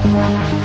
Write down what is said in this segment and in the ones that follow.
Thank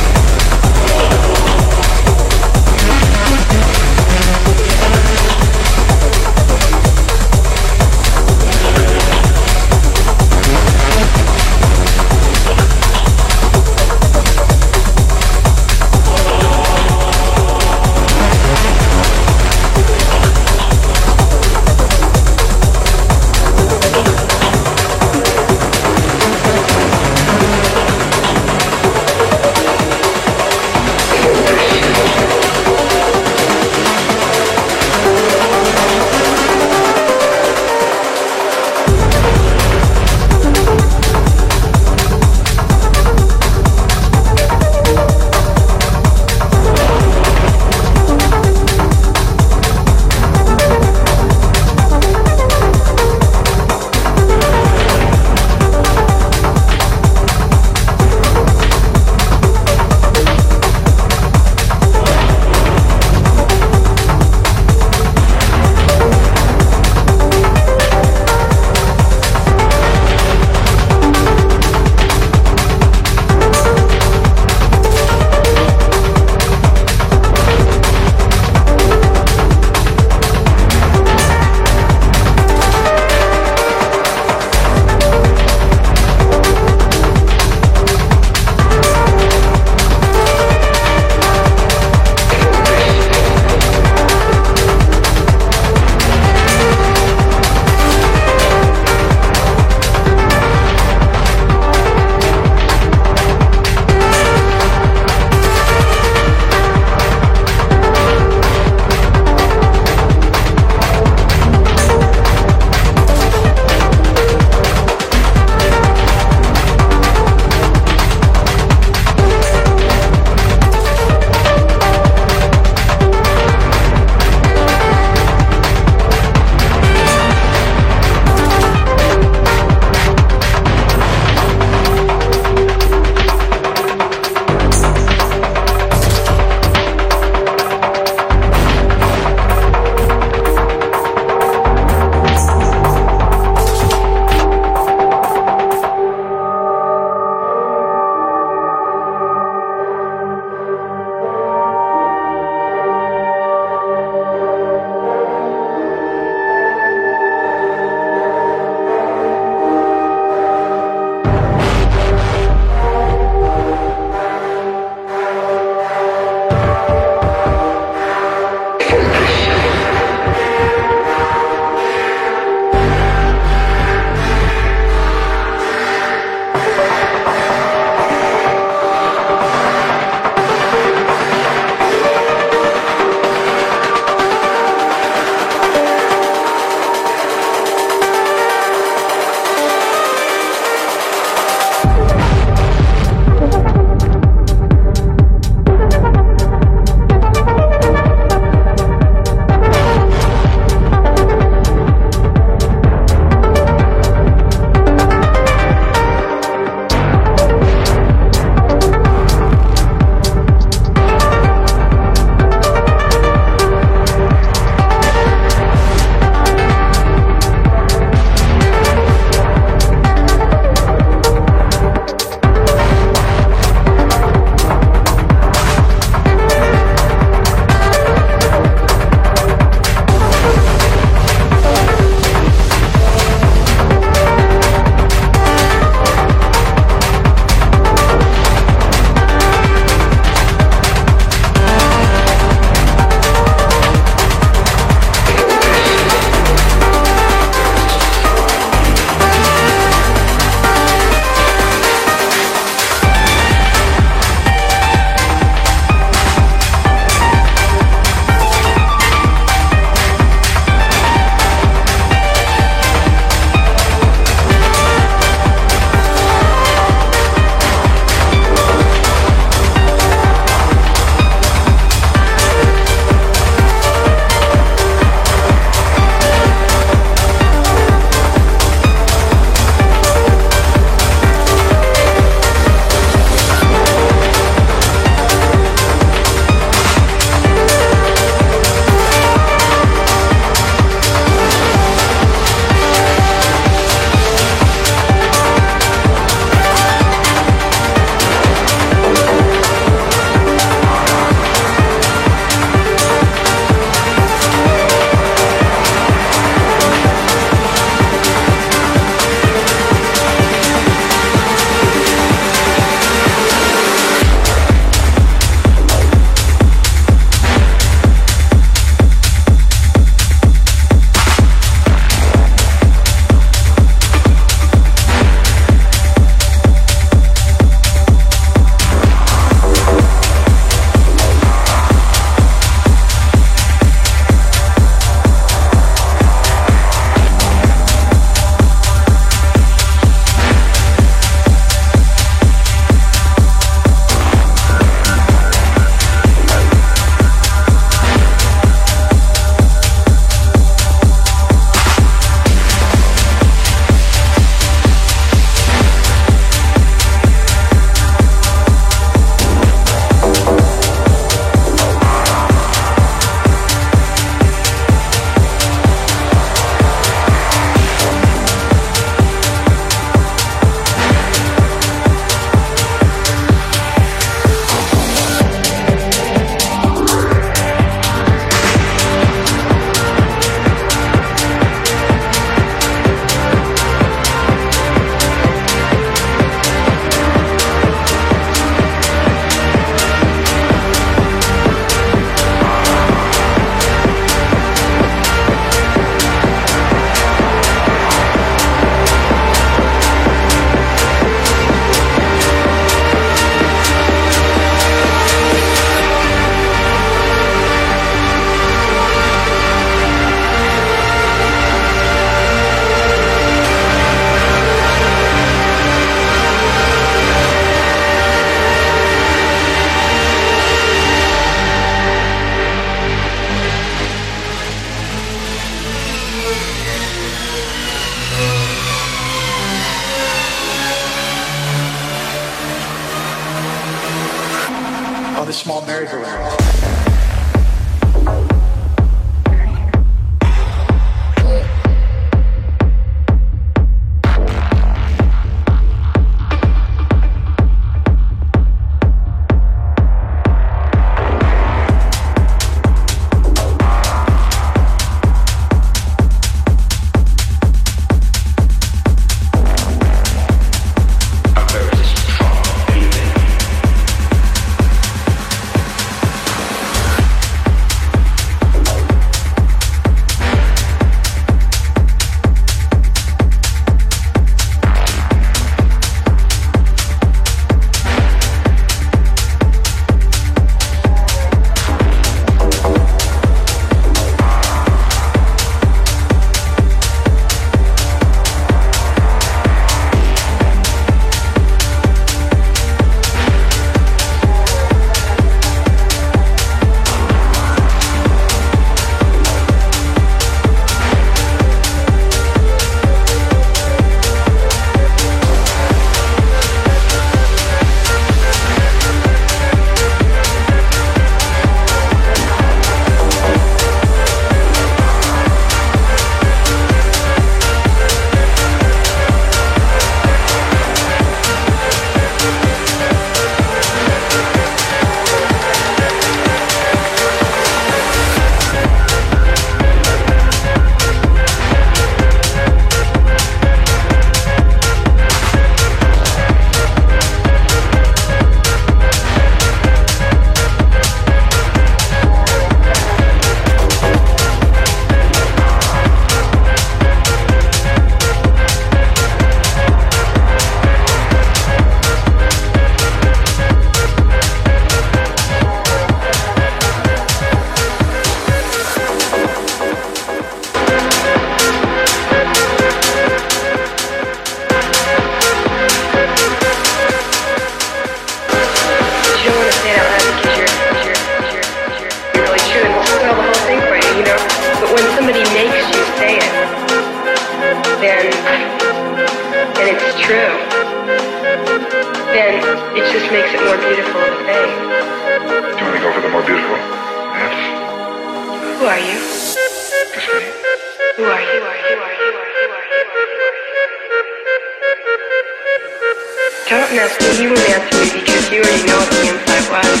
Don't mess with you mess with me because you already know the inside was.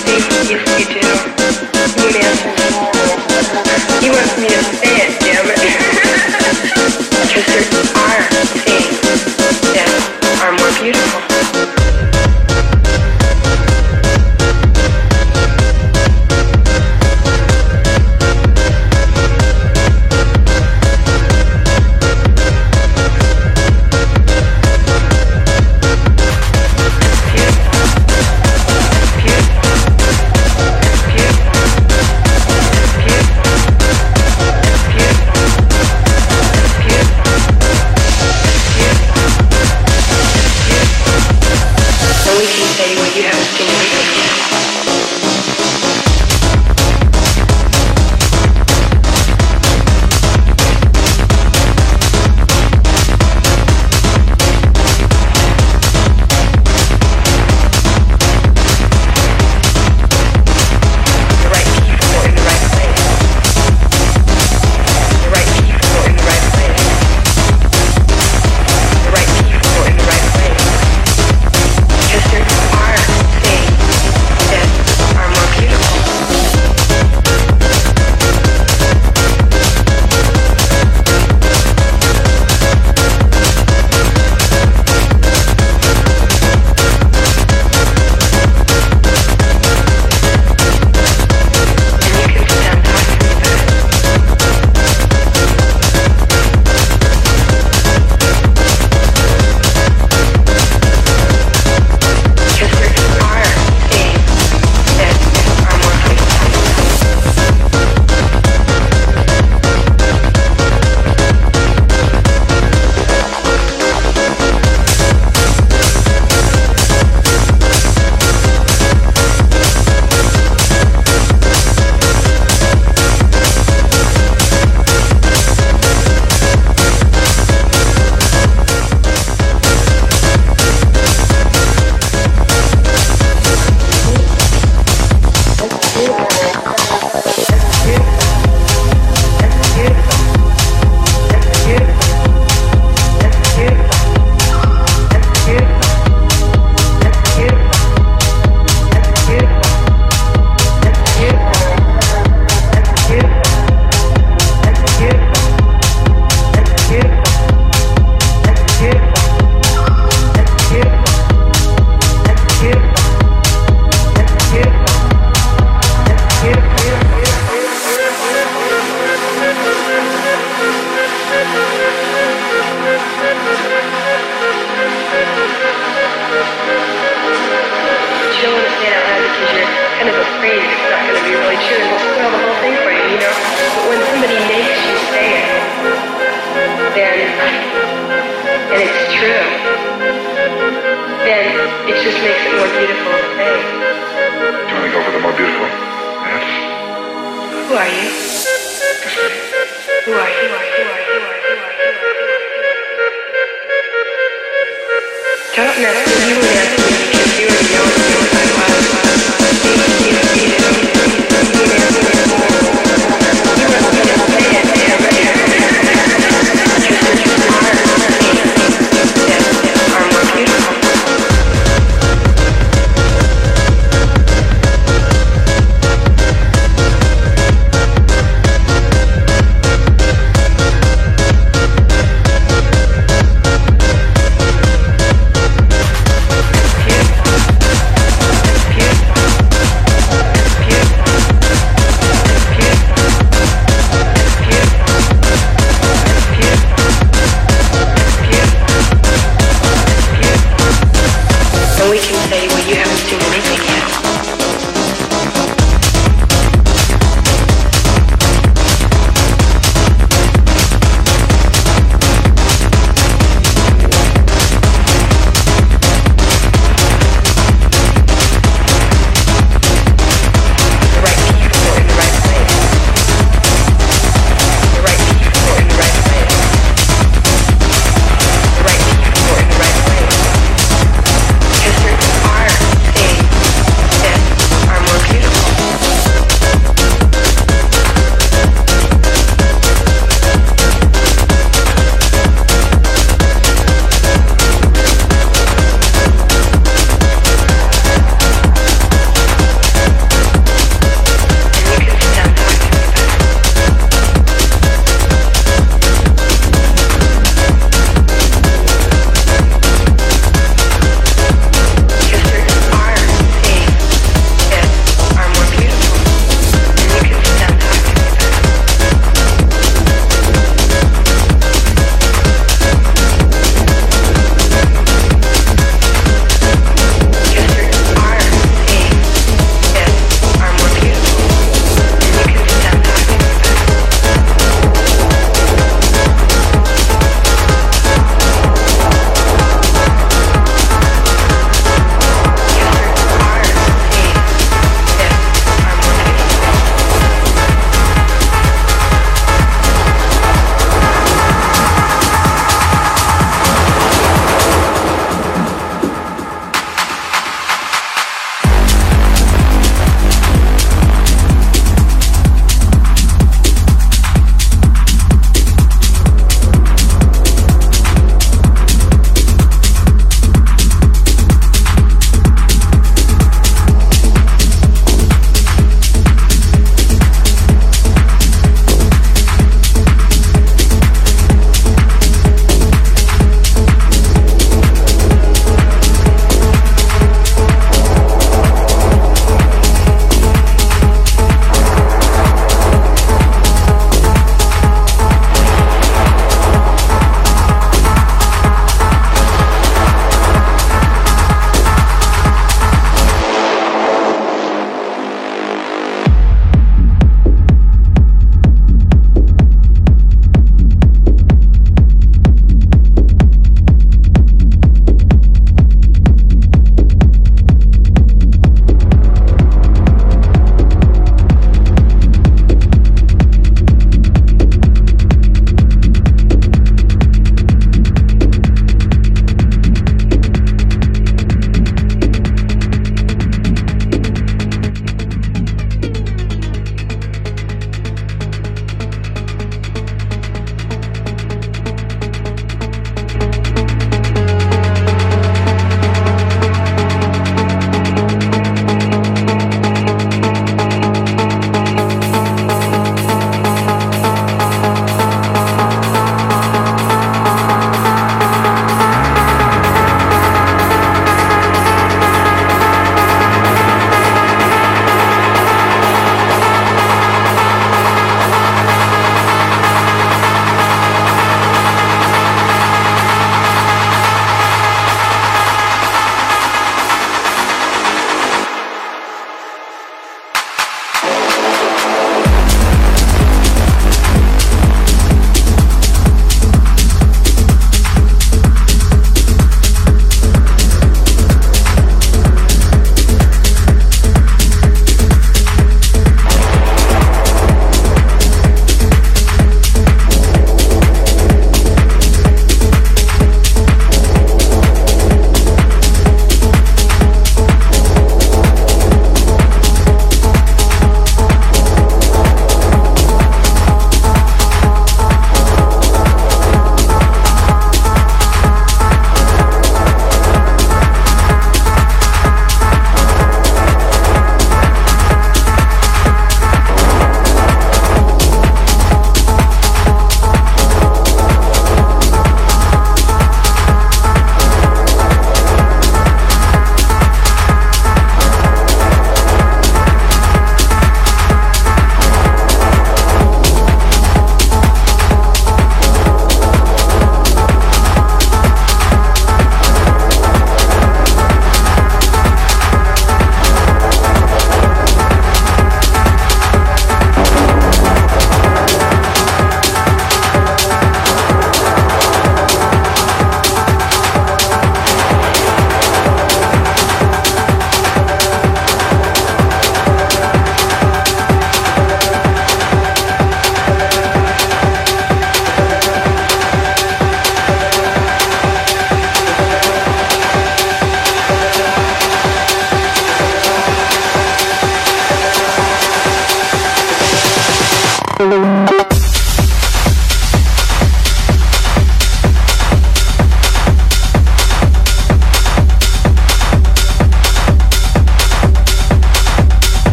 See, yes you do. You mess with me. Me to say it, damn it.